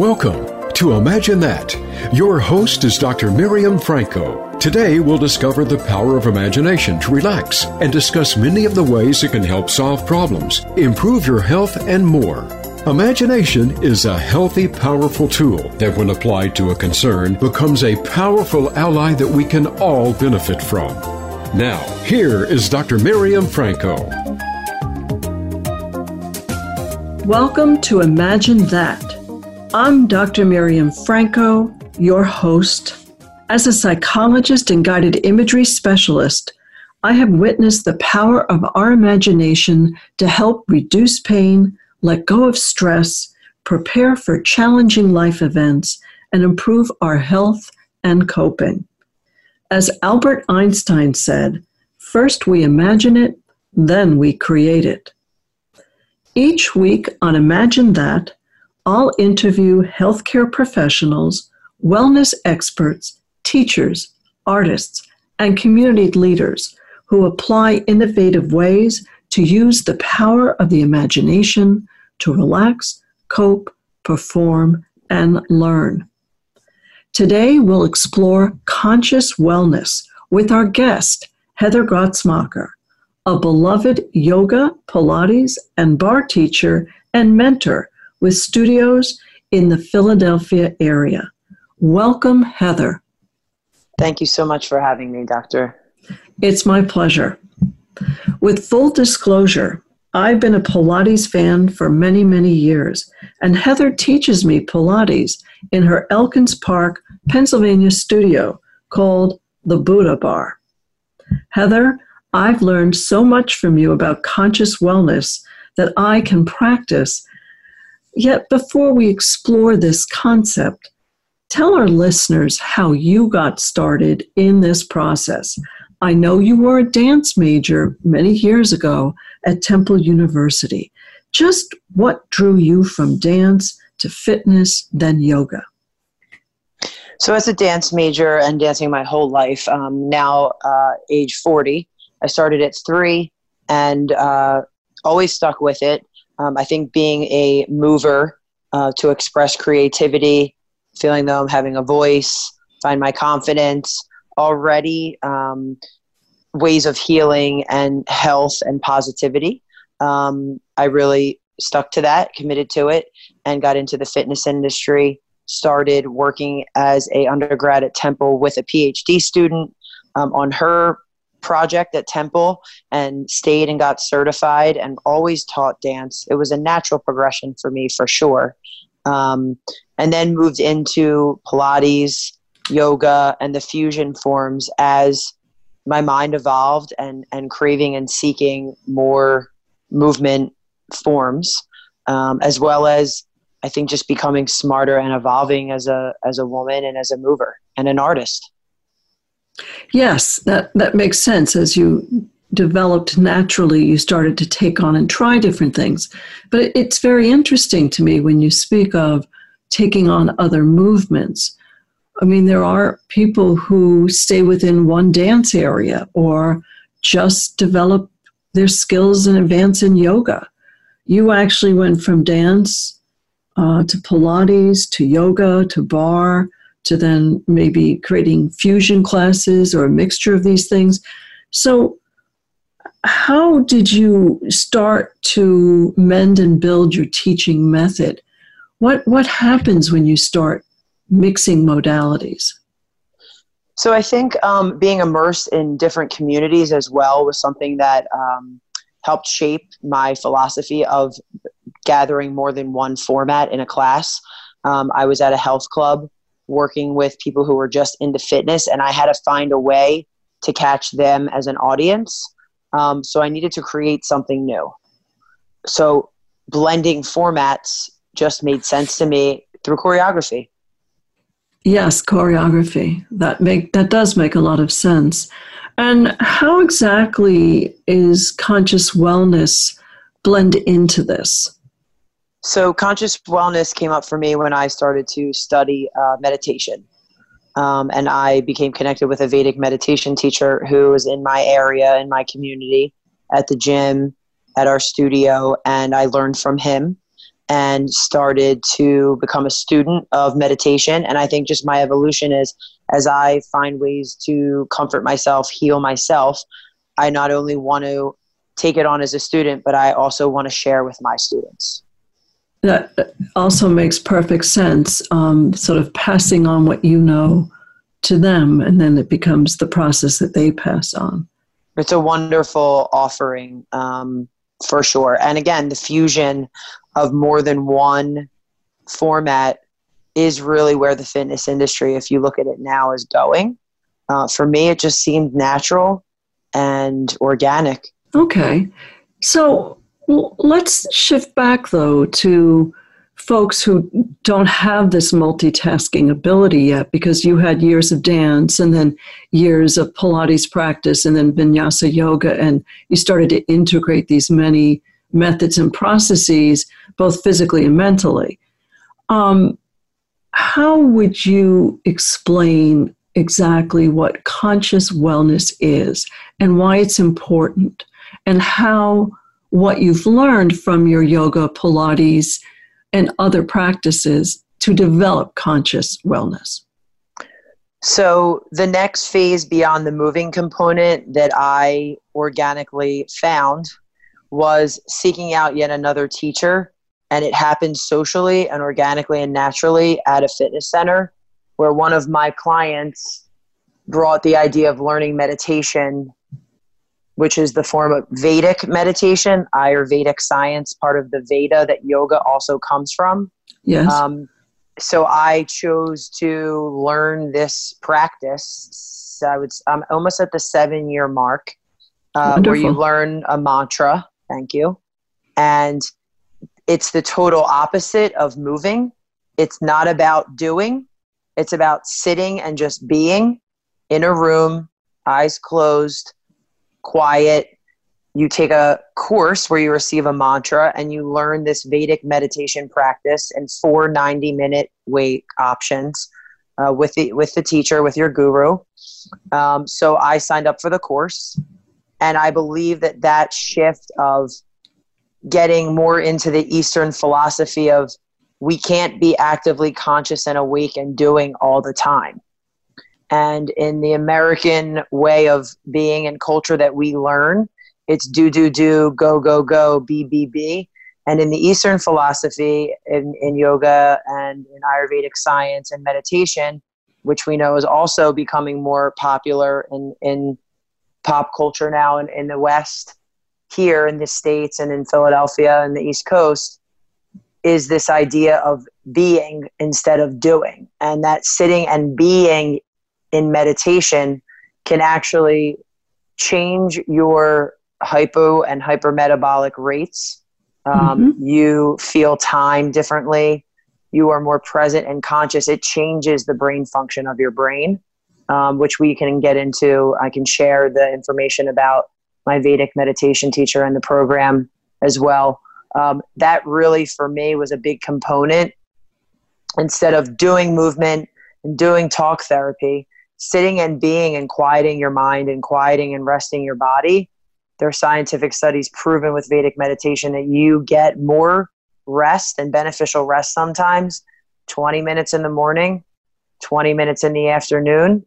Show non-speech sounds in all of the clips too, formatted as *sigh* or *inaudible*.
Welcome to Imagine That. Your host is Dr. Miriam Franco. Today, we'll discover the power of imagination to relax and discuss many of the ways it can help solve problems, improve your health, and more. Imagination is a healthy, powerful tool that, when applied to a concern, becomes a powerful ally that we can all benefit from. Now, here is Dr. Miriam Franco. Welcome to Imagine That. I'm Dr. Miriam Franco, your host. As a psychologist and guided imagery specialist, I have witnessed the power of our imagination to help reduce pain, let go of stress, prepare for challenging life events, and improve our health and coping. As Albert Einstein said, first we imagine it, then we create it. Each week on Imagine That, I'll interview healthcare professionals, wellness experts, teachers, artists, and community leaders who apply innovative ways to use the power of the imagination to relax, cope, perform, and learn. Today, we'll explore conscious wellness with our guest, Heather Grotzmacher, a beloved yoga, Pilates, and barre teacher and mentor with studios in the Philadelphia area. Welcome, Heather. Thank you so much for having me, Doctor. It's my pleasure. With full disclosure, I've been a Pilates fan for many, many years, and Heather teaches me Pilates in her Elkins Park, Pennsylvania studio called the Buddha Bar. Heather, I've learned so much from you about conscious wellness that I can practice Yet, before we explore this concept, tell our listeners how you got started in this process. I know you were a dance major many years ago at Temple University. Just what drew you from dance to fitness, then yoga? So, as a dance major and dancing my whole life, um, now uh, age 40, I started at three and uh, always stuck with it. Um, I think being a mover uh, to express creativity, feeling though I'm having a voice, find my confidence, already um, ways of healing and health and positivity. Um, I really stuck to that, committed to it, and got into the fitness industry. Started working as a undergrad at Temple with a PhD student um, on her project at Temple and stayed and got certified and always taught dance. It was a natural progression for me for sure. Um, and then moved into Pilates, yoga, and the fusion forms as my mind evolved and, and craving and seeking more movement forms, um, as well as I think just becoming smarter and evolving as a as a woman and as a mover and an artist. Yes, that, that makes sense. As you developed naturally, you started to take on and try different things. But it's very interesting to me when you speak of taking on other movements. I mean, there are people who stay within one dance area or just develop their skills and advance in yoga. You actually went from dance uh, to Pilates to yoga to barre to then maybe creating fusion classes or a mixture of these things. So, how did you start to mend and build your teaching method? What what happens when you start mixing modalities? So I think um, being immersed in different communities as well was something that um, helped shape my philosophy of gathering more than one format in a class. Um, I was at a health club working with people who were just into fitness, and I had to find a way to catch them as an audience. Um, so I needed to create something new. So blending formats just made sense to me through choreography. Yes, choreography. That make that does make a lot of sense. And how exactly is conscious wellness blend into this? So, conscious wellness came up for me when I started to study uh, meditation. Um, and I became connected with a Vedic meditation teacher who was in my area, in my community, at the gym, at our studio, and I learned from him. and started to become a student of meditation. And I think just my evolution is as I find ways to comfort myself, heal myself, I not only want to take it on as a student, but I also want to share with my students. That also makes perfect sense. Um, sort of passing on what you know to them, and then it becomes the process that they pass on. It's a wonderful offering um, for sure. And again, the fusion of more than one format is really where the fitness industry, if you look at it now, is going. Uh, for me, it just seemed natural and organic. Okay. So let's shift back, though, to folks who don't have this multitasking ability yet because you had years of dance and then years of Pilates practice and then vinyasa yoga, and you started to integrate these many methods and processes, both physically and mentally. Um, how would you explain exactly what conscious wellness is and why it's important, and how what you've learned from your yoga, Pilates, and other practices to develop conscious wellness? So, the next phase beyond the moving component that I organically found was seeking out yet another teacher. And it happened socially and organically and naturally at a fitness center where one of my clients brought the idea of learning meditation which is the form of Vedic meditation, Ayurvedic science, part of the Veda that yoga also comes from. Yes. Um, so I chose to learn this practice. I would. I'm almost at the seven year mark, uh, where you learn a mantra. Thank you, and it's the total opposite of moving. It's not about doing. It's about sitting and just being in a room, eyes closed, quiet. You take a course where you receive a mantra and you learn this Vedic meditation practice and four 90 minute wake options uh, with, the, with the teacher, with your guru. Um, so I signed up for the course. And I believe that that shift of getting more into the Eastern philosophy of we can't be actively conscious and awake and doing all the time and in the American way of being and culture that we learn, it's do, do, do, go, go, go, be, be, be. And in the Eastern philosophy, in, in yoga and in Ayurvedic science and meditation, which we know is also becoming more popular in, in pop culture now in, in the West, here in the States and in Philadelphia and the East Coast, is this idea of being instead of doing. And that sitting and being in meditation can actually change your hypo and hypermetabolic rates. Um, mm-hmm. You feel time differently. You are more present and conscious. It changes the brain function of your brain, um, which we can get into. I can share the information about my Vedic meditation teacher and the program as well. Um, that really, for me, was a big component. Instead of doing movement and doing talk therapy, sitting and being and quieting your mind and quieting and resting your body. There are scientific studies proven with Vedic meditation that you get more rest and beneficial rest sometimes 20 minutes in the morning, 20 minutes in the afternoon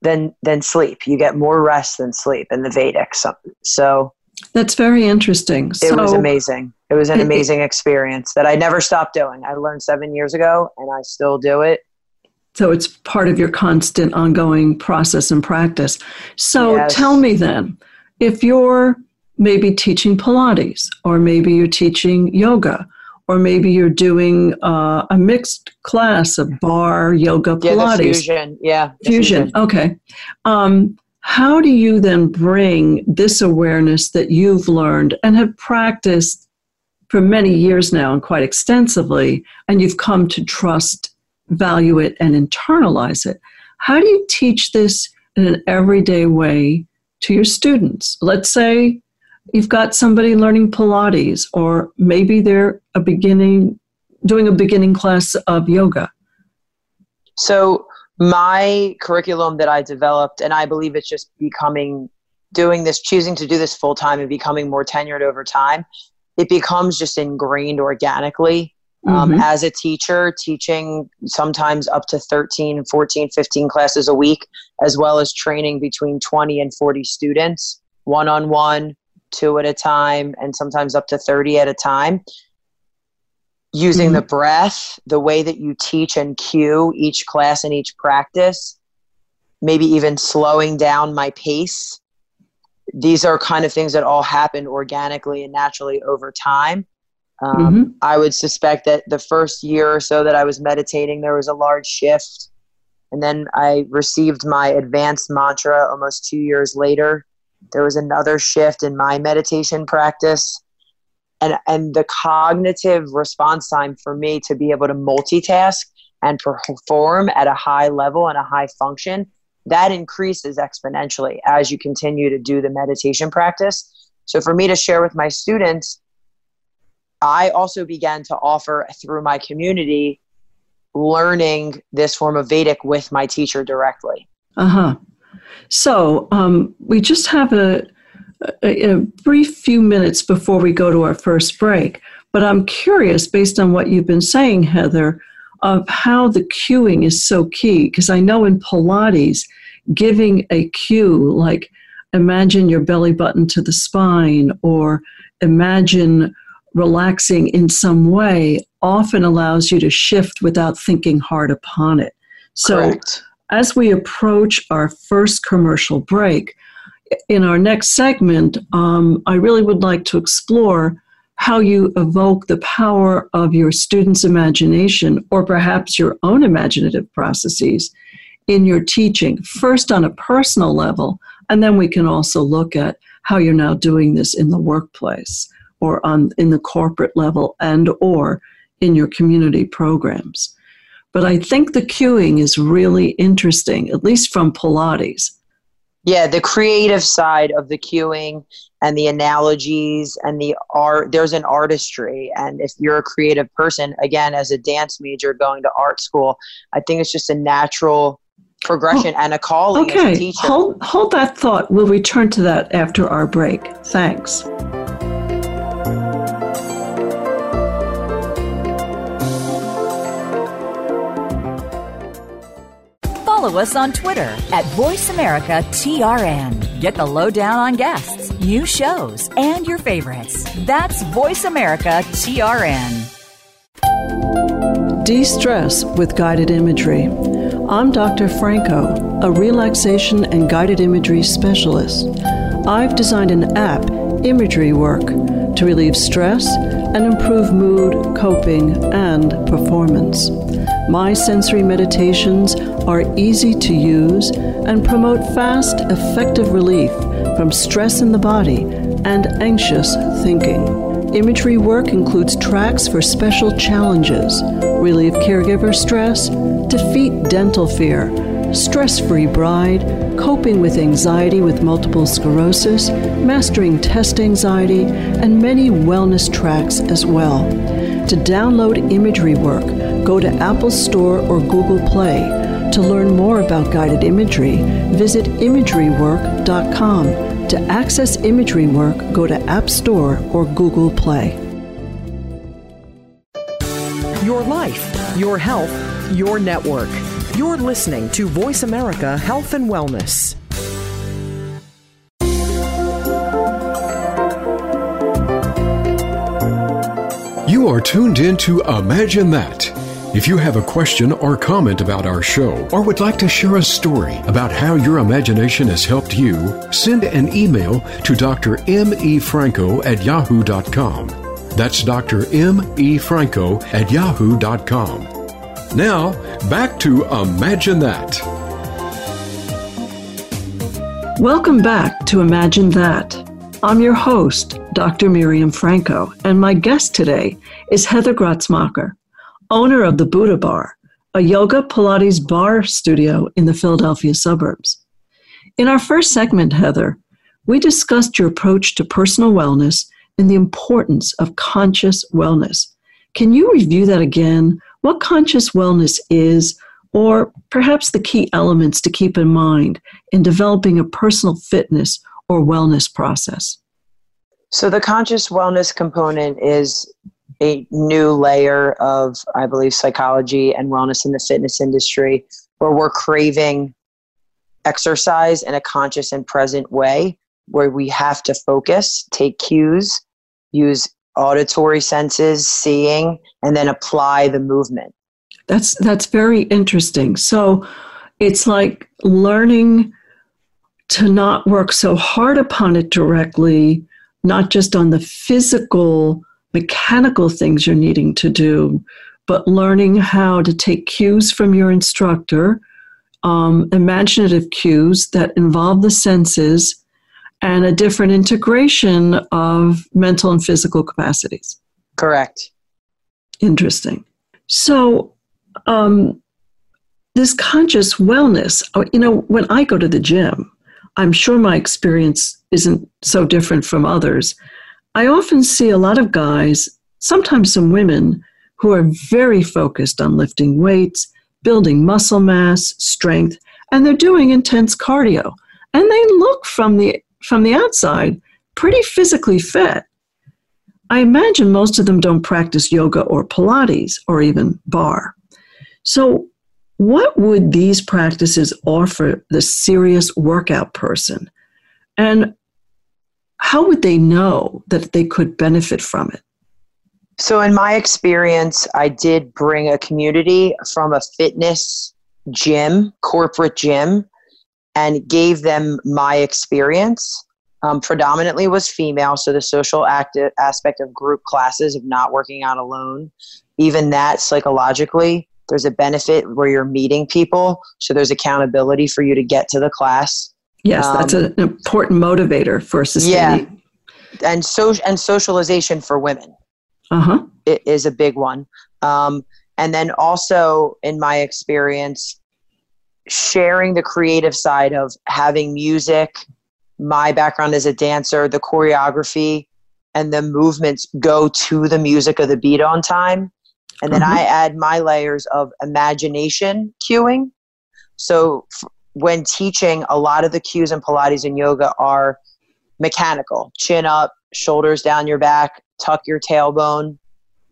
than than sleep. You get more rest than sleep in the Vedic. So, so that's very interesting. It so, was amazing. It was an amazing experience that I never stopped doing. I learned seven years ago and I still do it. So it's part of your constant ongoing process and practice. So yes. tell me then, if you're maybe teaching Pilates, or maybe you're teaching yoga, or maybe you're doing uh, a mixed class of barre, yoga, Pilates. Yeah, fusion. Yeah. Fusion. fusion. Okay. Um, how do you then bring this awareness that you've learned and have practiced for many years now and quite extensively, and you've come to trust value it and internalize it. How do you teach this in an everyday way to your students? Let's say you've got somebody learning Pilates, or maybe they're a beginning doing a beginning class of yoga. So my curriculum that I developed, and I believe it's just becoming doing this, choosing to do this full time and becoming more tenured over time. it becomes just ingrained organically. Um, mm-hmm. As a teacher, teaching sometimes up to 13, 14, 15 classes a week, as well as training between 20 and 40 students, one on one, two at a time, and sometimes up to 30 at a time. Using mm-hmm. the breath, the way that you teach and cue each class and each practice, maybe even slowing down my pace. These are kind of things that all happen organically and naturally over time. Um, mm-hmm. I would suspect that the first year or so that I was meditating, there was a large shift. And then I received my advanced mantra almost two years later. There was another shift in my meditation practice. And, and the cognitive response time for me to be able to multitask and perform at a high level and a high function that increases exponentially as you continue to do the meditation practice. So, for me to share with my students, I also began to offer through my community learning this form of Vedic with my teacher directly. Uh huh. So, um, we just have a, a, a brief few minutes before we go to our first break, but I'm curious, based on what you've been saying, Heather of how the cueing is so key because I know in Pilates, giving a cue like imagine your belly button to the spine or imagine relaxing in some way often allows you to shift without thinking hard upon it. So, Correct. as we approach our first commercial break, in our next segment, um, I really would like to explore how you evoke the power of your students' imagination or perhaps your own imaginative processes in your teaching, first on a personal level, and then we can also look at how you're now doing this in the workplace or on in the corporate level and or in your community programs. But I think the cueing is really interesting, at least from Pilates. Yeah, the creative side of the cueing and the analogies and the art there's an artistry. And if you're a creative person again as a dance major going to art school i think it's just a natural progression oh, and a calling okay. a hold, hold that thought. We'll return to that after our break. Thanks follow us on Twitter at VoiceAmericaTRN. Get the lowdown on guests, new shows, and your favorites. That's VoiceAmericaTRN. De stress with guided imagery. I'm Dr. Franco, a relaxation and guided imagery specialist. I've designed an app, Imagery Work, to relieve stress and improve mood, coping, and performance. My sensory meditations are easy to use and promote fast, effective relief from stress in the body and anxious thinking. Imagery work includes tracks for special challenges, relieve caregiver stress, defeat dental fear, stress free bride, coping with anxiety with multiple sclerosis, mastering test anxiety, and many wellness tracks as well. To download imagery work, go to Apple Store or Google Play. To learn more about guided imagery, visit imagerywork.com. To access imagery work, go to App Store or Google Play. Your life, your health, your network. You're listening to Voice America Health and Wellness. You are tuned in to Imagine That. If you have a question or comment about our show, or would like to share a story about how your imagination has helped you, send an email to Dr. M. E. Franco at yahoo.com. That's Dr. M. E. Franco at yahoo.com. Now, back to Imagine That. Welcome back to Imagine That. I'm your host, Dr. Miriam Franco, and my guest today is Heather Gratzmacher, owner of the Buddha Bar, a yoga Pilates barre studio in the Philadelphia suburbs. In our first segment, Heather, we discussed your approach to personal wellness and the importance of conscious wellness. Can you review that again? What conscious wellness is, or perhaps the key elements to keep in mind in developing a personal fitness or wellness process? So the conscious wellness component is a new layer of, I believe, psychology and wellness in the fitness industry where we're craving exercise in a conscious and present way where we have to focus, take cues, use auditory senses, seeing, and then apply the movement. That's that's very interesting. So it's like learning to not work so hard upon it directly, not just on the physical, mechanical things you're needing to do, but learning how to take cues from your instructor, um, imaginative cues that involve the senses, and a different integration of mental and physical capacities. Correct. Interesting. So, um, this conscious wellness, uh, you know, when I go to the gym, I'm sure my experience isn't so different from others. I often see a lot of guys, sometimes some women, who are very focused on lifting weights, building muscle mass, strength, and they're doing intense cardio. And they look from the from the outside pretty physically fit. I imagine most of them don't practice yoga or Pilates or even barre. So, what would these practices offer the serious workout person? And how would they know that they could benefit from it? So, in my experience, I did bring a community from a fitness gym, corporate gym, and gave them my experience. Um, predominantly was female, so the social active aspect of group classes of not working out alone, even that psychologically, there's a benefit where you're meeting people, so there's accountability for you to get to the class. Yes, um, that's an important motivator for sustaining. Yeah, and so and socialization for women uh-huh. is a big one. Um, and then also, in my experience, sharing the creative side of having music. My background as a dancer, the choreography and the movements go to the music of the beat on time. And then I add my layers of imagination cueing. So f- when teaching, a lot of the cues in Pilates and yoga are mechanical chin up, shoulders down your back, tuck your tailbone.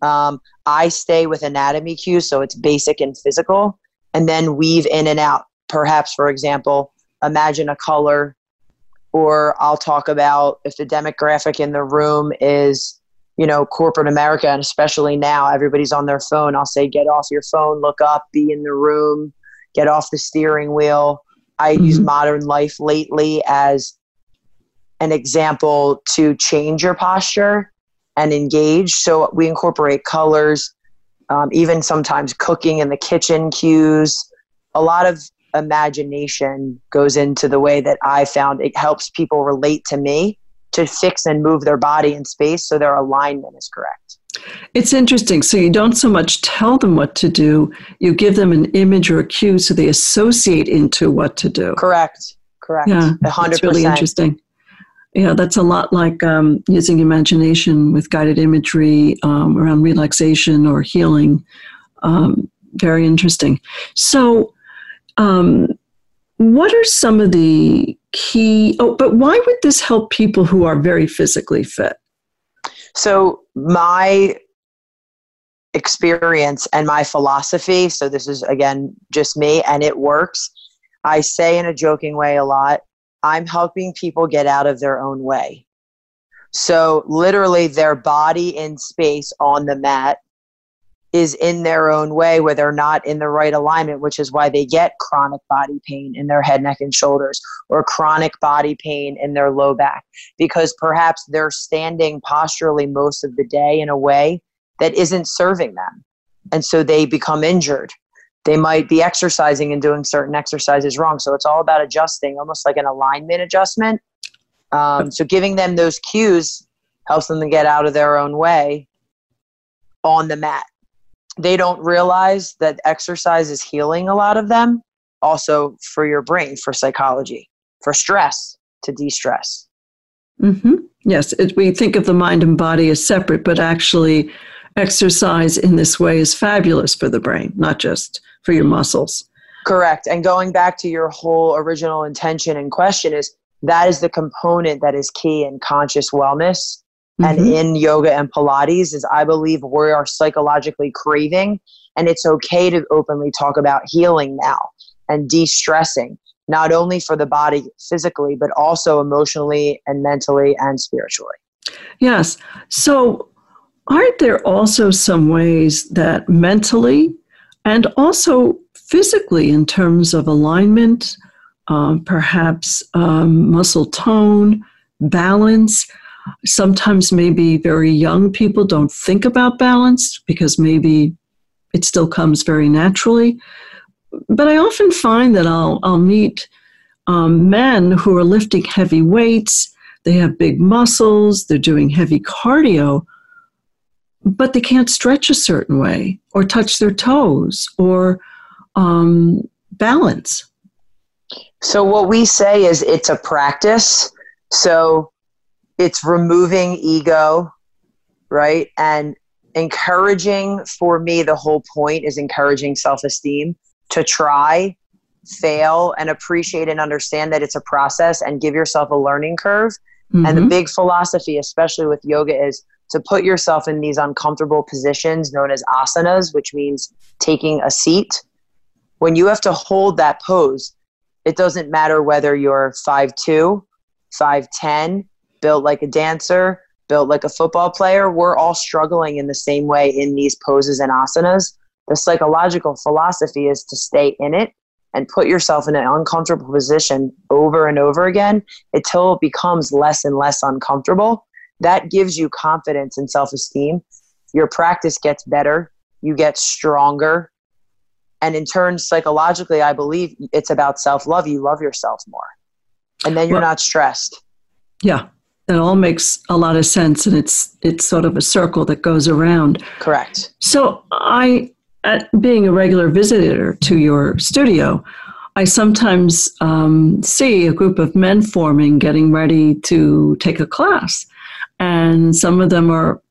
Um, I stay with anatomy cues, so it's basic and physical, and then weave in and out. Perhaps, for example, imagine a color, or I'll talk about if the demographic in the room is you know, corporate America, and especially now, everybody's on their phone. I'll say, get off your phone, look up, be in the room, get off the steering wheel. I mm-hmm. use modern life lately as an example to change your posture and engage. So we incorporate colors, um, even sometimes cooking in the kitchen cues. A lot of imagination goes into the way that I found it helps people relate to me to fix and move their body in space so their alignment is correct. It's interesting. So you don't so much tell them what to do, you give them an image or a cue so they associate into what to do. Correct. Correct. Yeah, 100%. That's really interesting. Yeah, that's a lot like um, using imagination with guided imagery um, around relaxation or healing. Um, very interesting. So, um, what are some of the key? Oh, but why would this help people who are very physically fit? So, my experience and my philosophy so, this is again just me and it works. I say in a joking way a lot I'm helping people get out of their own way. So, literally, their body in space on the mat is in their own way where they're not in the right alignment, which is why they get chronic body pain in their head, neck, and shoulders, or chronic body pain in their low back, because perhaps they're standing posturally most of the day in a way that isn't serving them. And so they become injured. They might be exercising and doing certain exercises wrong. So it's all about adjusting, almost like an alignment adjustment. Um, so giving them those cues helps them to get out of their own way on the mat they don't realize that exercise is healing a lot of them. Also for your brain for psychology for stress to de-stress. Mm-hmm. yes it, we think of the mind and body as separate but actually exercise in this way is fabulous for the brain not just for your muscles. Correct. And going back to your whole original intention and question is that is the component that is key in conscious wellness mm-hmm. and in yoga and Pilates is I believe we are psychologically craving, and it's okay to openly talk about healing now and de stressing, not only for the body physically, but also emotionally and mentally and spiritually. Yes. So, aren't there also some ways that mentally and also physically, in terms of alignment, um, perhaps um, muscle tone, balance. Sometimes maybe very young people don't think about balance because maybe it still comes very naturally. But I often find that I'll, I'll meet um, men who are lifting heavy weights, they have big muscles, they're doing heavy cardio, but they can't stretch a certain way or touch their toes or um, balance. So, what we say is it's a practice. So, it's removing ego, right? And encouraging for me, the whole point is encouraging self esteem to try, fail, and appreciate and understand that it's a process and give yourself a learning curve. Mm-hmm. And the mm-hmm. big philosophy, especially with yoga, is to put yourself in these uncomfortable positions known as asanas, which means taking a seat. When you have to hold that pose, it doesn't matter whether you're 5'2, 5'10, built like a dancer, built like a football player. We're all struggling in the same way in these poses and asanas. The psychological philosophy is to stay in it and put yourself in an uncomfortable position over and over again until it becomes less and less uncomfortable. That gives you confidence and self esteem. Your practice gets better, you get stronger, and in turn psychologically i believe it's about self-love you love yourself more and then you're well, not stressed yeah that all makes a lot of sense and it's it's sort of a circle that goes around. Correct. So i being a regular visitor to your studio i sometimes um, see a group of men forming getting ready to take a class. And some of them are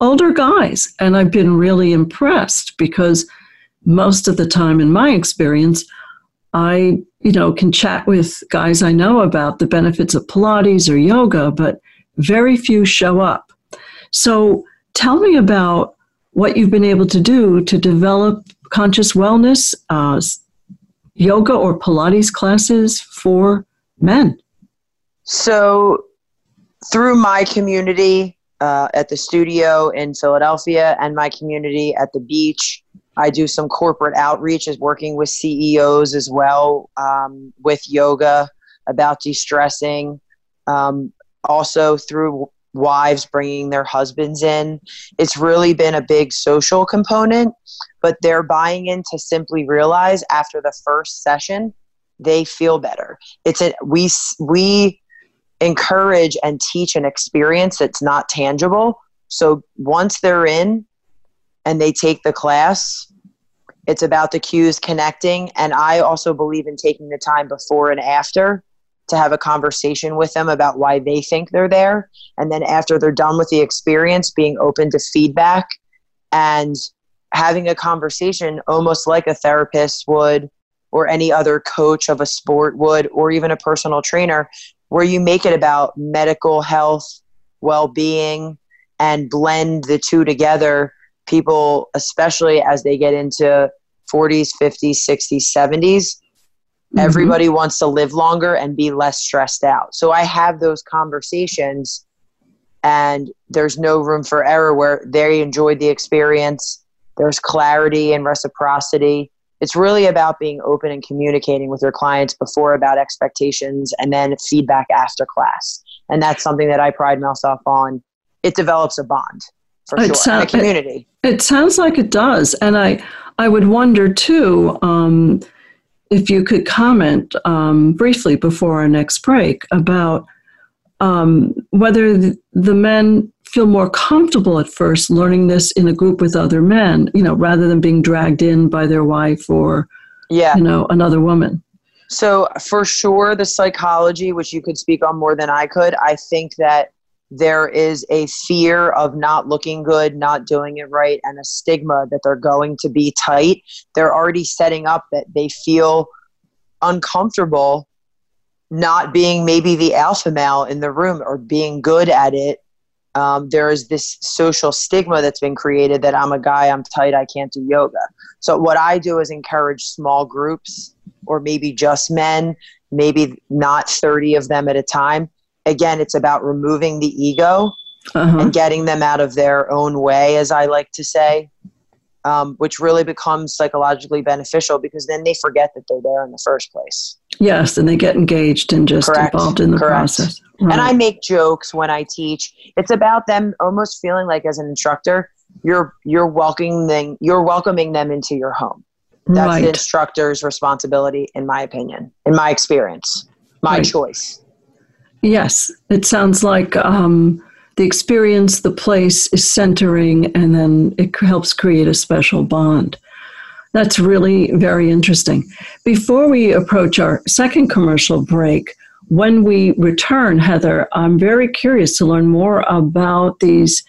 older guys and i've been really impressed because most of the time in my experience i you know can chat with guys i know about the benefits of pilates or yoga but very few show up. So tell me about what you've been able to do to develop conscious wellness uh, yoga or pilates classes for men. So through my community uh, at the studio in philadelphia and my community at the beach I do some corporate outreach, is working with CEOs as well um, with yoga about de-stressing. Um, also through wives bringing their husbands in. It's really been a big social component, but they're buying in to simply realize after the first session they feel better. It's a we we encourage and teach an experience that's not tangible. So once they're in, and they take the class. It's about the cues connecting. And I also believe in taking the time before and after to have a conversation with them about why they think they're there. And then after they're done with the experience, being open to feedback and having a conversation almost like a therapist would or any other coach of a sport would or even a personal trainer where you make it about medical health well-being and blend the two together people, especially as they get into 40s, 50s, 60s, 70s, mm-hmm. everybody wants to live longer and be less stressed out. So I have those conversations and there's no room for error where they enjoyed the experience. There's clarity and reciprocity. It's really about being open and communicating with your clients before about expectations and then feedback after class. And that's something that I pride myself on. It develops a bond for it sure, sound, community. It, it, sounds like it does, and I I would wonder too um, if you could comment um, briefly before our next break about um, whether the, the men feel more comfortable at first learning this in a group with other men, you know, rather than being dragged in by their wife or yeah. you know another woman. So for sure, the psychology, which you could speak on more than I could, I think that there is a fear of not looking good, not doing it right, and a stigma that they're going to be tight. They're already setting up that they feel uncomfortable not being maybe the alpha male in the room or being good at it um, there is this social stigma that's been created that I'm a guy, I'm tight, I can't do yoga. So, what I do is encourage small groups or maybe just men, maybe not 30 of them at a time. Again, it's about removing the ego uh-huh. and getting them out of their own way, as I like to say, um, which really becomes psychologically beneficial because then they forget that they're there in the first place. Yes, and they get engaged and just Correct. involved in the Correct. process. Right. And I make jokes when I teach. It's about them almost feeling like as an instructor, you're you're welcoming them, you're welcoming them into your home. That's right. the instructor's responsibility, in my opinion, in my experience, my right. choice. Yes, it sounds like um, the experience, the place is centering, and then it helps create a special bond. That's really very interesting. Before we approach our second commercial break, when we return, Heather, I'm very curious to learn more about these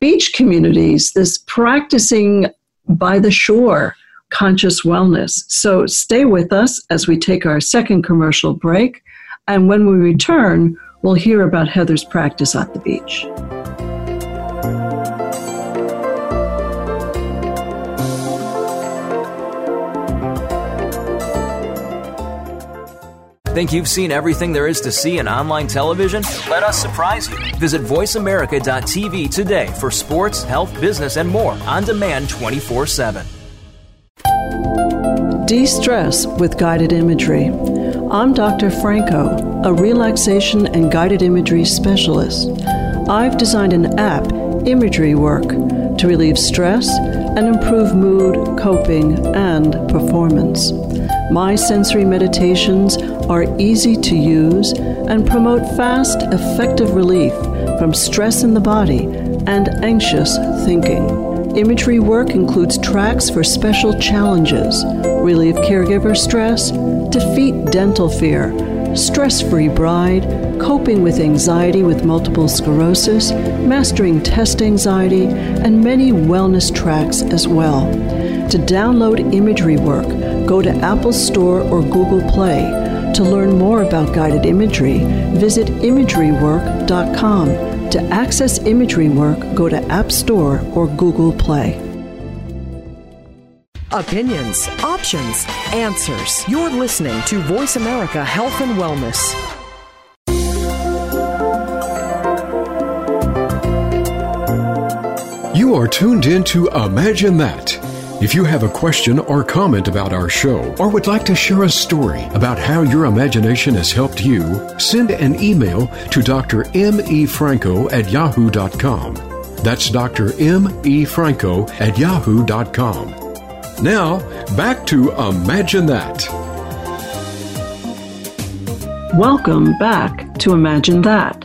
beach communities, this practicing by the shore conscious wellness. So stay with us as we take our second commercial break. And when we return, we'll hear about Heather's practice at the beach. Think you've seen everything there is to see in online television? Let us surprise you. Visit VoiceAmerica.tv today for sports, health, business, and more on demand 24 7. De stress with guided imagery. I'm Dr. Franco, a relaxation and guided imagery specialist. I've designed an app, Imagery Work, to relieve stress and improve mood, coping, and performance. My sensory meditations are easy to use and promote fast, effective relief from stress in the body and anxious thinking. Imagery work includes tracks for special challenges, relieve caregiver stress, defeat dental fear, stress free bride, coping with anxiety with multiple sclerosis, mastering test anxiety, and many wellness tracks as well. To download imagery work, go to Apple Store or Google Play to learn more about guided imagery, visit imagerywork.com. To access imagery work, go to App Store or Google Play. Opinions, options, answers. You're listening to Voice America Health and Wellness. You are tuned in to Imagine That if you have a question or comment about our show or would like to share a story about how your imagination has helped you, send an email to Dr. M. E. Franco at yahoo.com. That's Dr. M. E. Franco at yahoo.com. Now, back to Imagine That. Welcome back to Imagine That.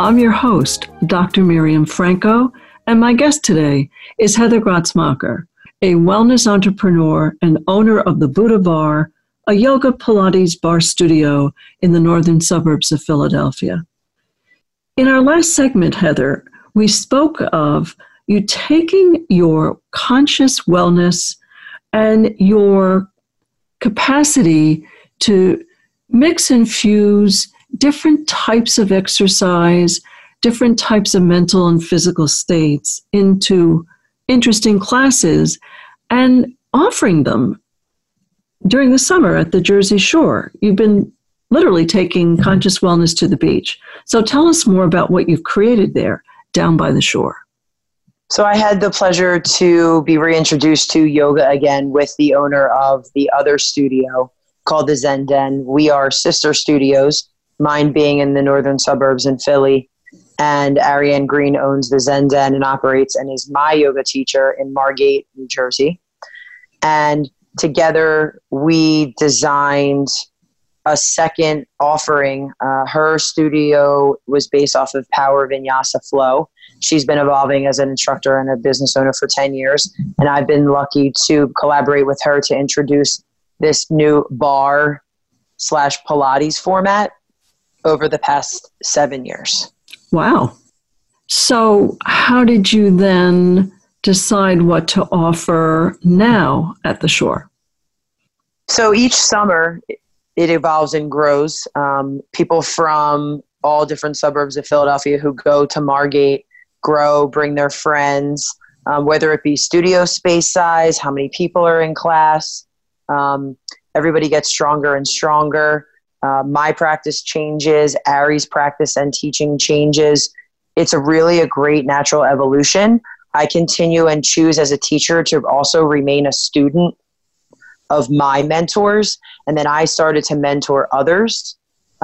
I'm your host, Dr. Miriam Franco, and my guest today is Heather Grotzmacher a wellness entrepreneur and owner of the Buddha Bar, a yoga Pilates barre studio in the northern suburbs of Philadelphia. In our last segment, Heather, we spoke of you taking your conscious wellness and your capacity to mix and fuse different types of exercise, different types of mental and physical states into interesting classes and offering them during the summer at the Jersey Shore. You've been literally taking conscious wellness to the beach. So tell us more about what you've created there down by the shore. So I had the pleasure to be reintroduced to yoga again with the owner of the other studio called the Zen Den. We are sister studios, mine being in the northern suburbs in Philly, and Ariane Green owns the Zen Den and operates and is my yoga teacher in Margate, New Jersey. And together we designed a second offering. Uh, her studio was based off of Power Vinyasa Flow. She's been evolving as an instructor and a business owner for 10 years. And I've been lucky to collaborate with her to introduce this new barre slash Pilates format over the past seven years. Wow. So, how did you then decide what to offer now at the shore? So, each summer it evolves and grows. Um, people from all different suburbs of Philadelphia who go to Margate grow, bring their friends, um, whether it be studio space size, how many people are in class. Um, everybody gets stronger and stronger. Uh, my practice changes, Ari's practice and teaching changes. It's a really a great natural evolution. I continue and choose as a teacher to also remain a student of my mentors, and then I started to mentor others.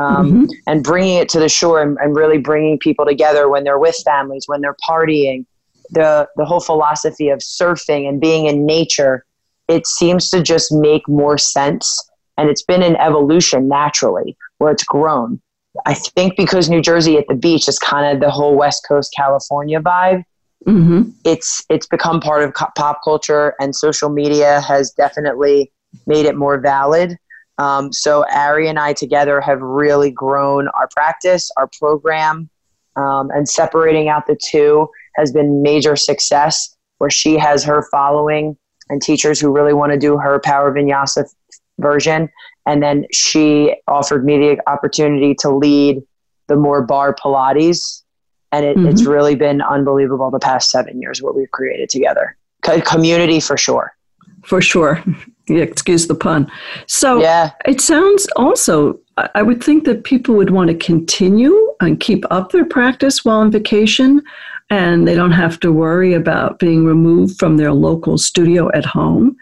Um, mm-hmm. And bringing it to the shore and, and really bringing people together when they're with families, when they're partying, the the whole philosophy of surfing and being in nature, it seems to just make more sense. And it's been an evolution naturally where it's grown. I think because New Jersey at the beach is kind of the whole West Coast California vibe. Mm-hmm. It's it's become part of pop culture, and social media has definitely made it more valid. Um, so Ari and I together have really grown our practice, our program, um, and separating out the two has been major success. Where she has her following and teachers who really want to do her Power Vinyasa version, and then she offered me the opportunity to lead the more barre Pilates, and it, mm-hmm. it's really been unbelievable the past seven years what we've created together. Community for sure. For sure. Excuse the pun. So yeah. it sounds also, I would think that people would want to continue and keep up their practice while on vacation and they don't have to worry about being removed from their local studio at home.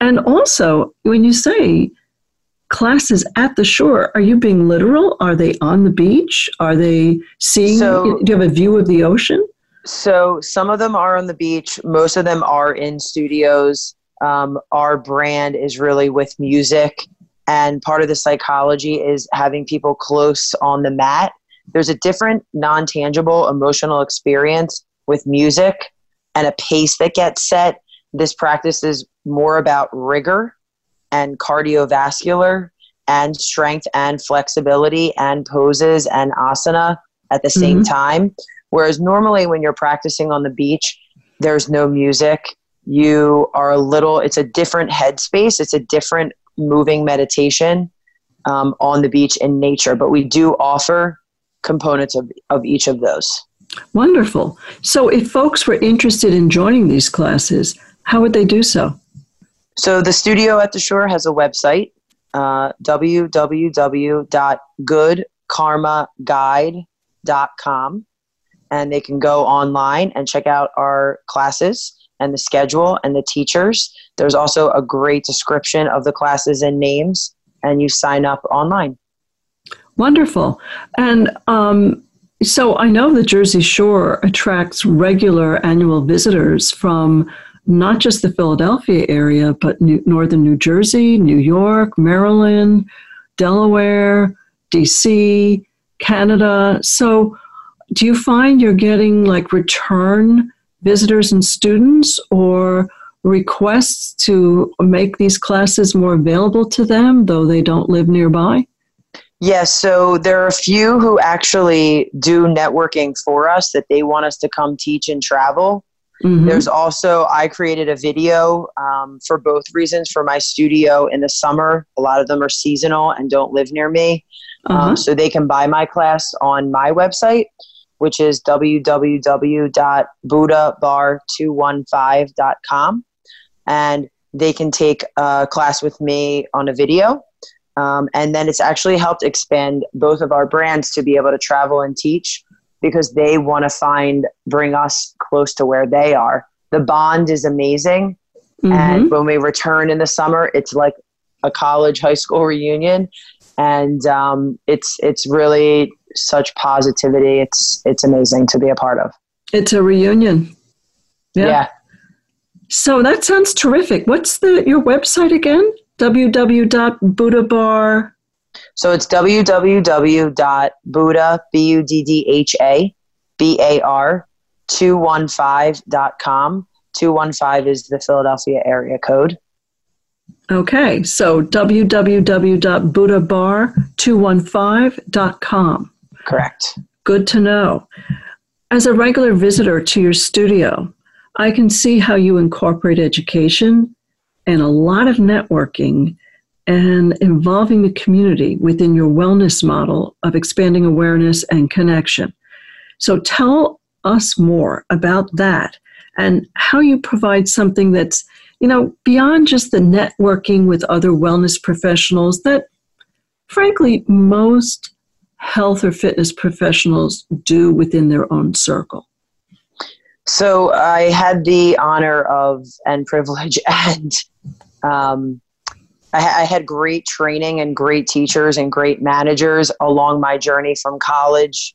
And also, when you say classes at the shore, are you being literal? Are they on the beach? Are they seeing? So, do you have a view of the ocean? So, some of them are on the beach, most of them are in studios. Um, our brand is really with music, and part of the psychology is having people close on the mat there's a different non tangible emotional experience with music and a pace that gets set. This practice is more about rigor and cardiovascular and strength and flexibility and poses and asana at the same mm-hmm. time. Whereas normally when you're practicing on the beach, there's no music. You are a little, it's a different headspace, it's a different moving meditation um, on the beach in nature. But we do offer components of, of each of those. Wonderful. So, if folks were interested in joining these classes, how would they do so? So, the studio at the shore has a website uh, www.goodkarmaguide.com, and they can go online and check out our classes and the schedule and the teachers. There's also a great description of the classes and names, and you sign up online. Wonderful. And um, so I know the Jersey Shore attracts regular annual visitors from not just the Philadelphia area, but New- northern New Jersey, New York, Maryland, Delaware, DC, Canada. So do you find you're getting like return visitors and students or requests to make these classes more available to them, though they don't live nearby? Yes, so there are a few who actually do networking for us that they want us to come teach and travel. Mm-hmm. There's also, I created a video um, for both reasons for my studio in the summer. A lot of them are seasonal and don't live near me. Uh-huh. Um, so they can buy my class on my website, which is www.buddhabar215.com. And they can take a class with me on a video um, and then it's actually helped expand both of our brands to be able to travel and teach because they want to find, bring us close to where they are. The bond is amazing. Mm-hmm. And when we return in the summer, it's like a college, high school reunion. And um, it's, it's really such positivity. It's, it's amazing to be a part of. It's a reunion. yeah. yeah. So that sounds terrific. What's the your website again? www.buddhabar. So it's www.buddha, B-U-D-D-H-A, B-A-R, 215.com. 215 is the Philadelphia area code. Okay, so www.buddhabar215.com. Correct. Good to know. As a regular visitor to your studio, I can see how you incorporate education, and a lot of networking and involving the community within your wellness model of expanding awareness and connection. So tell us more about that and how you provide something that's, you know, beyond just the networking with other wellness professionals that, frankly, most health or fitness professionals do within their own circle? So I had the honor of and privilege *laughs* and um, I, I, had great training and great teachers and great managers along my journey from college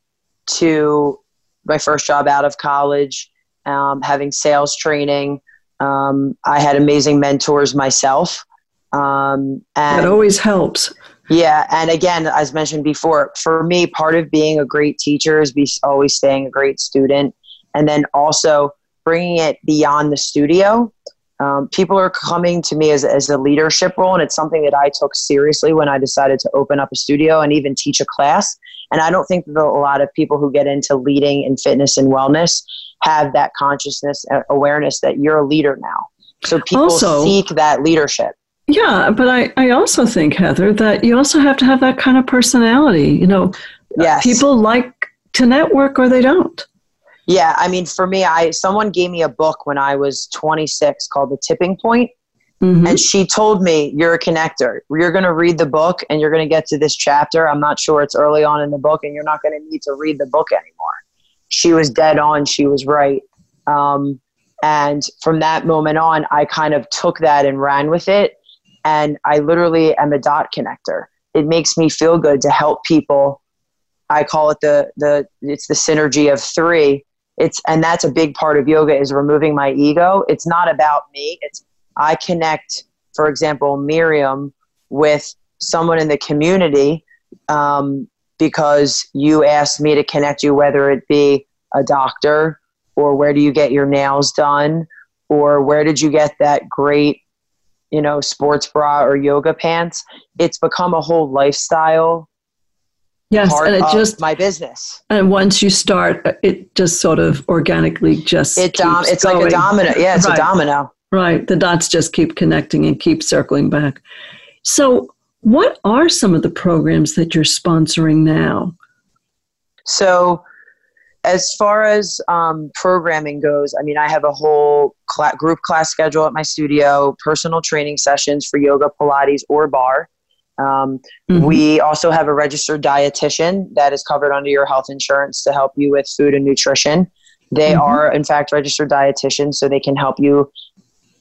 to my first job out of college, um, having sales training. Um, I had amazing mentors myself. Um, and it always helps. Yeah, and again, as mentioned before, for me, part of being a great teacher is be always staying a great student, and then also bringing it beyond the studio um, people are coming to me as, as a leadership role, and it's something that I took seriously when I decided to open up a studio and even teach a class. And I don't think that a lot of people who get into leading in fitness and wellness have that consciousness uh, awareness that you're a leader now. So people also, seek that leadership. Yeah, but I, I also think, Heather, that you also have to have that kind of personality. You know, yes. people like to network or they don't. Yeah, I mean, for me, I someone gave me a book when I was 26 called The Tipping Point, mm-hmm. and she told me, "You're a connector. You're going to read the book, and you're going to get to this chapter. I'm not sure it's early on in the book, and you're not going to need to read the book anymore." She was dead on. She was right. Um, and from that moment on, I kind of took that and ran with it. And I literally am a dot connector. It makes me feel good to help people. I call it the the it's the synergy of three it's and that's a big part of yoga is removing my ego it's not about me it's i connect for example miriam with someone in the community um, because you asked me to connect you whether it be a doctor or where do you get your nails done or where did you get that great you know sports bra or yoga pants it's become a whole lifestyle Yes, and it just my business. And once you start, uh, it just sort of organically just it dom- it's going. like a domino. Yeah, it's right. a domino. Right, the dots just keep connecting and keep circling back. So, what are some of the programs that you're sponsoring now? So, as far as um, programming goes, I mean, I have a whole cl- group class schedule at my studio, personal training sessions for yoga, Pilates, or barre. Um, mm-hmm. We also have a registered dietitian that is covered under your health insurance to help you with food and nutrition. They mm-hmm. are, in fact, registered dietitians, so they can help you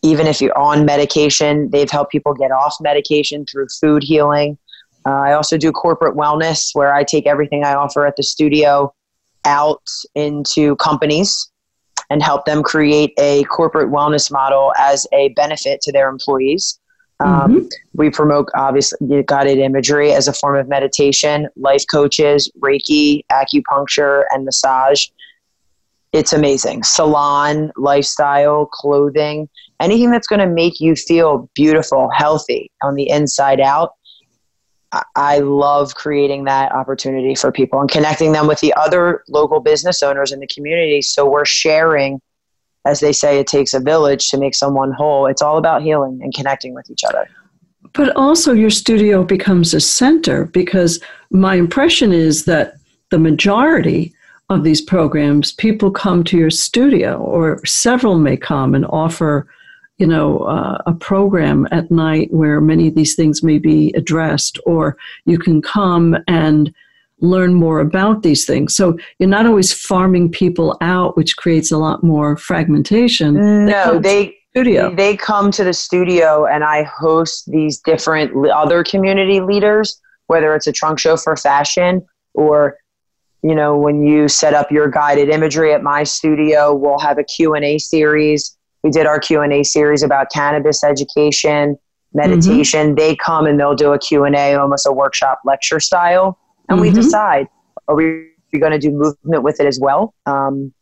even if you're on medication. They've helped people get off medication through food healing. Uh, I also do corporate wellness, where I take everything I offer at the studio out into companies and help them create a corporate wellness model as a benefit to their employees. Um, mm-hmm. We promote obviously guided imagery as a form of meditation, life coaches, Reiki, acupuncture, and massage. It's amazing. Salon, lifestyle, clothing, anything that's going to make you feel beautiful, healthy on the inside out. I love creating that opportunity for people and connecting them with the other local business owners in the community. So we're sharing as they say, it takes a village to make someone whole. It's all about healing and connecting with each other. But also, your studio becomes a center because my impression is that the majority of these programs, people come to your studio, or several may come and offer, you know, uh, a program at night where many of these things may be addressed, or you can come and learn more about these things. So you're not always farming people out, which creates a lot more fragmentation. No, they studio. they come to the studio, and I host these different other community leaders, whether it's a trunk show for fashion or you know when you set up your guided imagery at my studio we'll have a q&a series we did our q&a series about cannabis education meditation. Mm-hmm. they come and they'll do a q&a almost a workshop lecture style. And mm-hmm. we decide are we going to do movement with it as well? Um,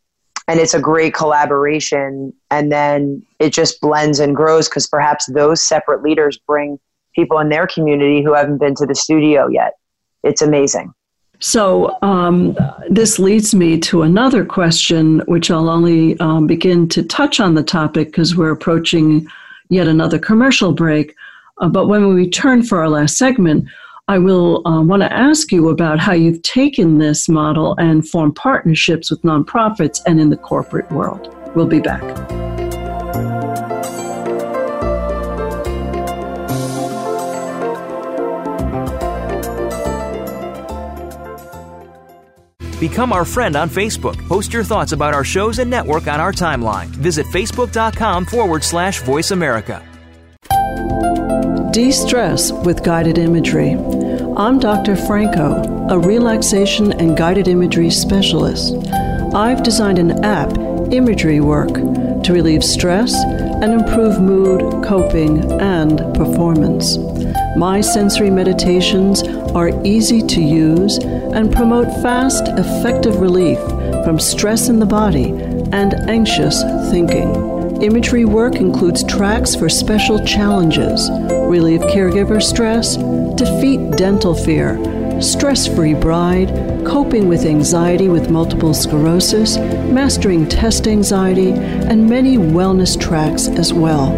and it's a great collaboration. And then it just blends and grows because perhaps those separate leaders bring people in their community who haven't been to the studio yet. It's amazing so um, this leads me to another question which i'll only um, begin to touch on the topic because we're approaching yet another commercial break uh, but when we return for our last segment I will uh, want to ask you about how you've taken this model and formed partnerships with nonprofits and in the corporate world. We'll be back. Become our friend on Facebook. Post your thoughts about our shows and network on our timeline. Visit facebook.com forward slash voice America. De stress with guided imagery. I'm Dr. Franco, a relaxation and guided imagery specialist. I've designed an app, Imagery Work, to relieve stress and improve mood, coping, and performance. My sensory meditations are easy to use and promote fast, effective relief from stress in the body and anxious thinking. Imagery work includes tracks for special challenges, relieve caregiver stress, defeat dental fear, stress free bride, coping with anxiety with multiple sclerosis, mastering test anxiety, and many wellness tracks as well.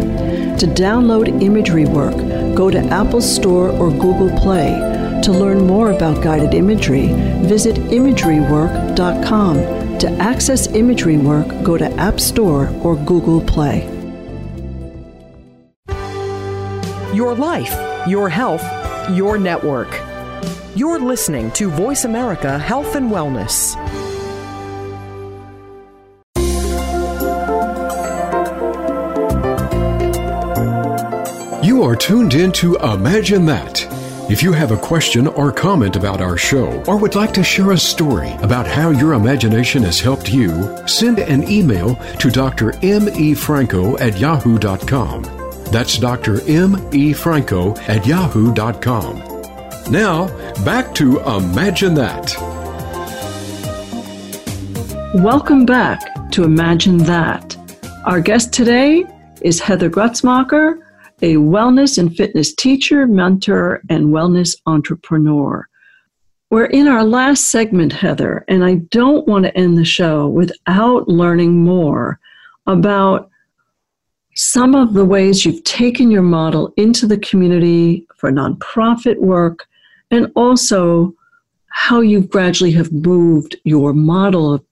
To download imagery work, go to Apple Store or Google Play. To learn more about guided imagery, visit imagerywork.com. To access imagery work, go to App Store or Google Play. Your life, your health, your network. You're listening to Voice America Health and Wellness. You are tuned in to Imagine That. If you have a question or comment about our show or would like to share a story about how your imagination has helped you, send an email to Dr. M. E. Franco at yahoo.com. That's Dr. M. E. Franco at yahoo.com. Now, back to Imagine That. Welcome back to Imagine That. Our guest today is Heather Grutzmacher, a wellness and fitness teacher, mentor, and wellness entrepreneur. We're in our last segment, Heather, and I don't want to end the show without learning more about some of the ways you've taken your model into the community for nonprofit work and also how you gradually have moved your model of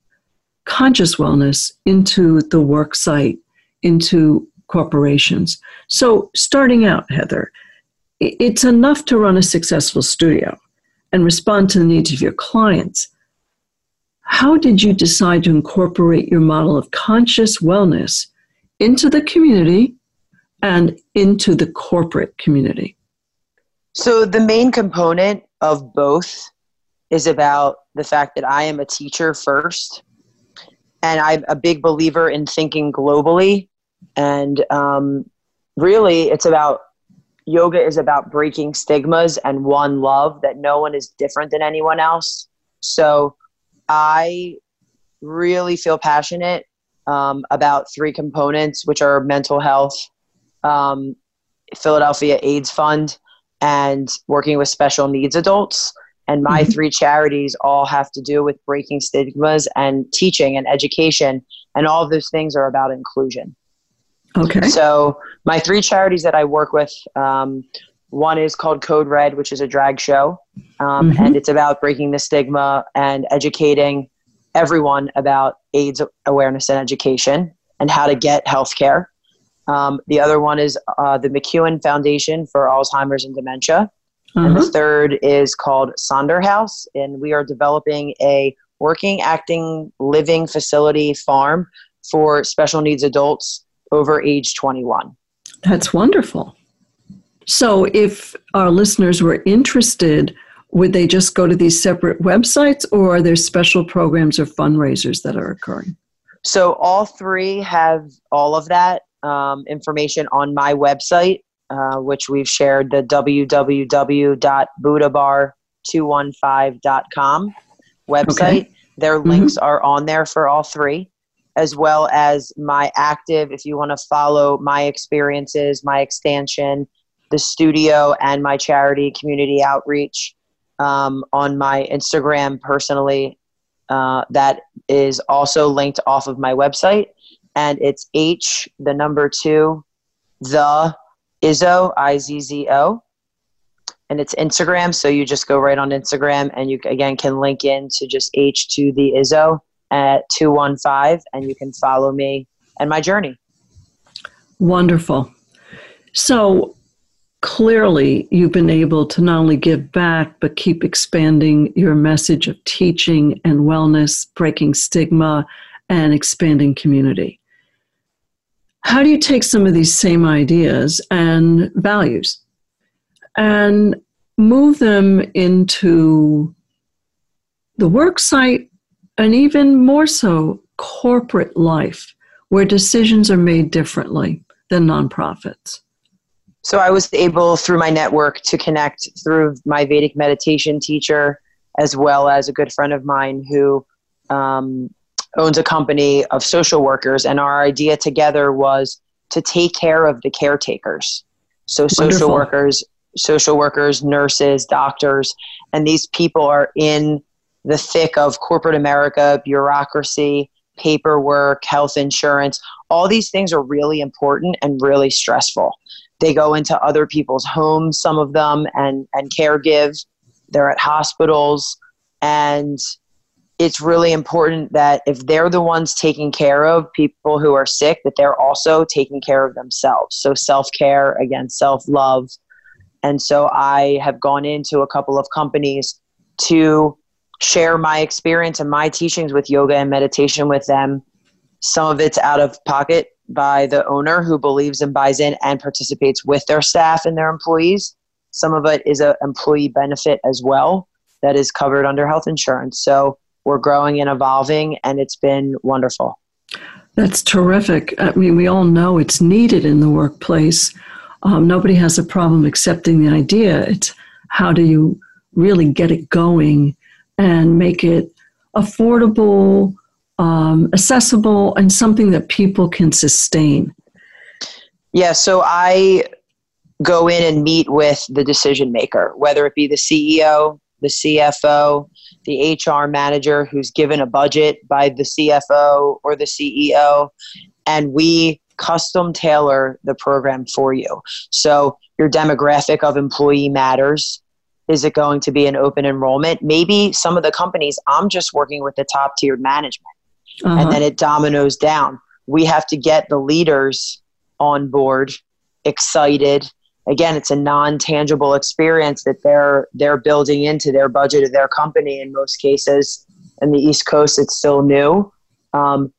conscious wellness into the work site, into corporations. So, starting out, Heather, it's enough to run a successful studio and respond to the needs of your clients. How did you decide to incorporate your model of conscious wellness into the community and into the corporate community? So the main component of both is about the fact that I am a teacher first, and I'm a big believer in thinking globally. And um, really, it's about yoga is about breaking stigmas and one love that no one is different than anyone else. So I really feel passionate um, about three components, which are mental health, um, Philadelphia AIDS Fund, and working with special needs adults. And my mm-hmm. three charities all have to do with breaking stigmas and teaching and education. And all of those things are about inclusion. Okay. So, my three charities that I work with um, one is called Code Red, which is a drag show. Um, mm-hmm. And it's about breaking the stigma and educating everyone about AIDS awareness and education and how to get health care. Um, the other one is uh, the McEwen Foundation for Alzheimer's and Dementia. And the uh-huh. third is called Sonder House. And we are developing a working, acting, living facility farm for special needs adults over age 21. That's wonderful. So, if our listeners were interested, would they just go to these separate websites or are there special programs or fundraisers that are occurring? So, all three have all of that um, information on my website, uh, which we've shared the www.buddhabar215.com website. Okay. Their mm-hmm. links are on there for all three, as well as my active, if you want to follow my experiences, my expansion, the studio, and my charity community outreach um, on my Instagram personally. Uh, that is also linked off of my website and it's H, the number two, the Izzo, I Z Z O. and it's Instagram. So you just go right on Instagram and you again can link in to just H to the Izzo at 215 and you can follow me and my journey. Wonderful. So clearly you've been able to not only give back but keep expanding your message of teaching and wellness, breaking stigma and expanding community. How do you take some of these same ideas and values and move them into the work site and even more so corporate life where decisions are made differently than nonprofits? So I was able through my network to connect through my Vedic meditation teacher as well as a good friend of mine who um, owns a company of social workers. And our idea together was to take care of the caretakers. So social Wonderful. workers, social workers, nurses, doctors, and these people are in the thick of corporate America, bureaucracy, paperwork, health insurance. All these things are really important and really stressful. They go into other people's homes, some of them, and, and care give. They're at hospitals. And it's really important that if they're the ones taking care of people who are sick, that they're also taking care of themselves. So self care, again, self love. And so I have gone into a couple of companies to share my experience and my teachings with yoga and meditation with them. Some of it's out of pocket by the owner who believes and buys in and participates with their staff and their employees. Some of it is an employee benefit as well that is covered under health insurance. So we're growing and evolving, and it's been wonderful. That's terrific. I mean, we all know it's needed in the workplace. Um, nobody has a problem accepting the idea. It's how do you really get it going and make it affordable, um, accessible, and something that people can sustain? Yeah, so I go in and meet with the decision maker, whether it be the CEO, the CFO, the HR manager who's given a budget by the CFO or the CEO, and we custom tailor the program for you. So your demographic of employee matters. Is it going to be an open enrollment? Maybe some of the companies, I'm just working with the top tiered management. Uh-huh. And then it dominoes down. We have to get the leaders on board, excited, again it's a non-tangible experience that they're they're building into their budget of their company in most cases in the east coast it's still new um,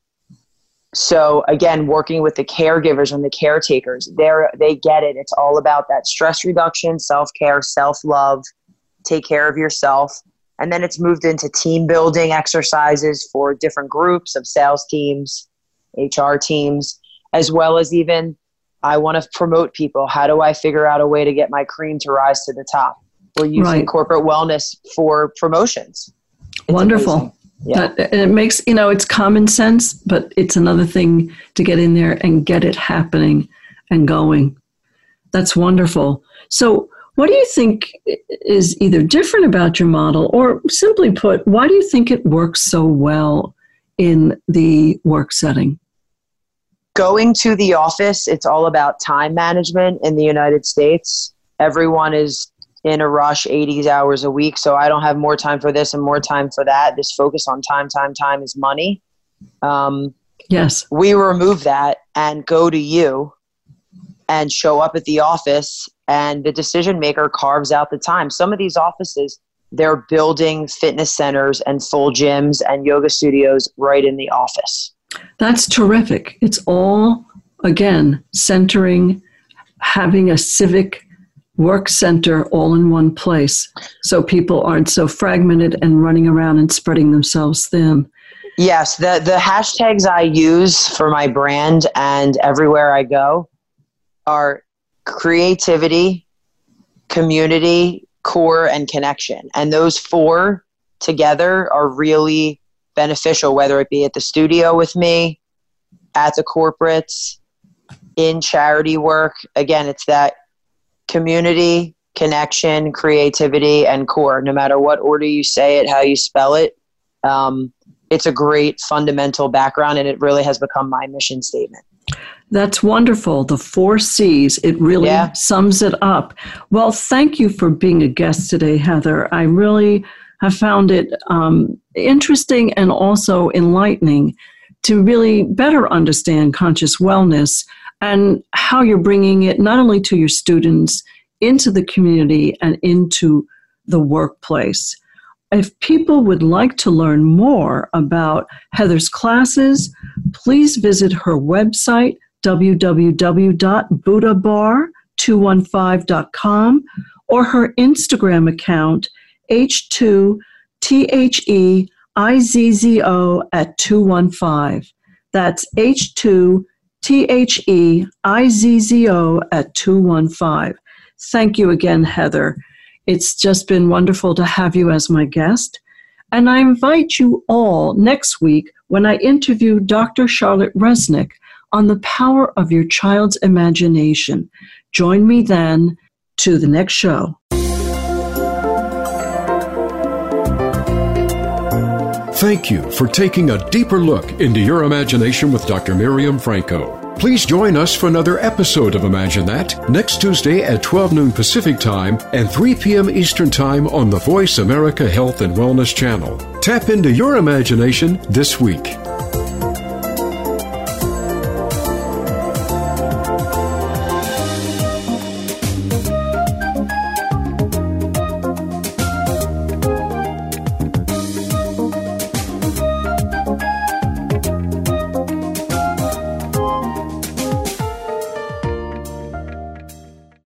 so again working with the caregivers and the caretakers they're they get it it's all about that stress reduction self-care self-love take care of yourself and then it's moved into team building exercises for different groups of sales teams hr teams as well as even I want to promote people. How do I figure out a way to get my cream to rise to the top? We're using right. corporate wellness for promotions. It's Wonderful. Yeah. That, it makes, you know, it's common sense, but it's another thing to get in there and get it happening and going. That's wonderful. So, what do you think is either different about your model, or simply put, why do you think it works so well in the work setting? going to the office, it's all about time management in the United States. Everyone is in a rush 80 hours a week, so I don't have more time for this and more time for that. This focus on time, time, time is money. Um, yes. We remove that and go to you and show up at the office, and the decision maker carves out the time. Some of these offices, they're building fitness centers and full gyms and yoga studios right in the office. That's terrific. It's all, again, centering, having a civic work center all in one place so people aren't so fragmented and running around and spreading themselves thin. Yes, the, the hashtags I use for my brand and everywhere I go are creativity, community, core, and connection. And those four together are really beneficial, whether it be at the studio with me, at the corporates, in charity work. Again, it's that community, connection, creativity, and core. No matter what order you say it, how you spell it, um, it's a great fundamental background, and it really has become my mission statement. That's wonderful. The four C's. It really yeah. sums it up. Well, thank you for being a guest today, Heather. I really have found it um, interesting and also enlightening to really better understand conscious wellness and how you're bringing it not only to your students, into the community, and into the workplace. If people would like to learn more about Heather's classes, please visit her website, www.buddhabar215.com, or her Instagram account, H2THEIZZO at 215. That's H2THEIZZO at 215. Thank you again, Heather. It's just been wonderful to have you as my guest. And I invite you all next week when I interview Dr. Charlotte Resnick on the power of your child's imagination. Join me then to the next show. Thank you for taking a deeper look into your imagination with Dr. Miriam Franco. Please join us for another episode of Imagine That next Tuesday at 12 noon Pacific Time and 3 p.m. Eastern Time on the Voice America Health and Wellness channel. Tap into your imagination this week.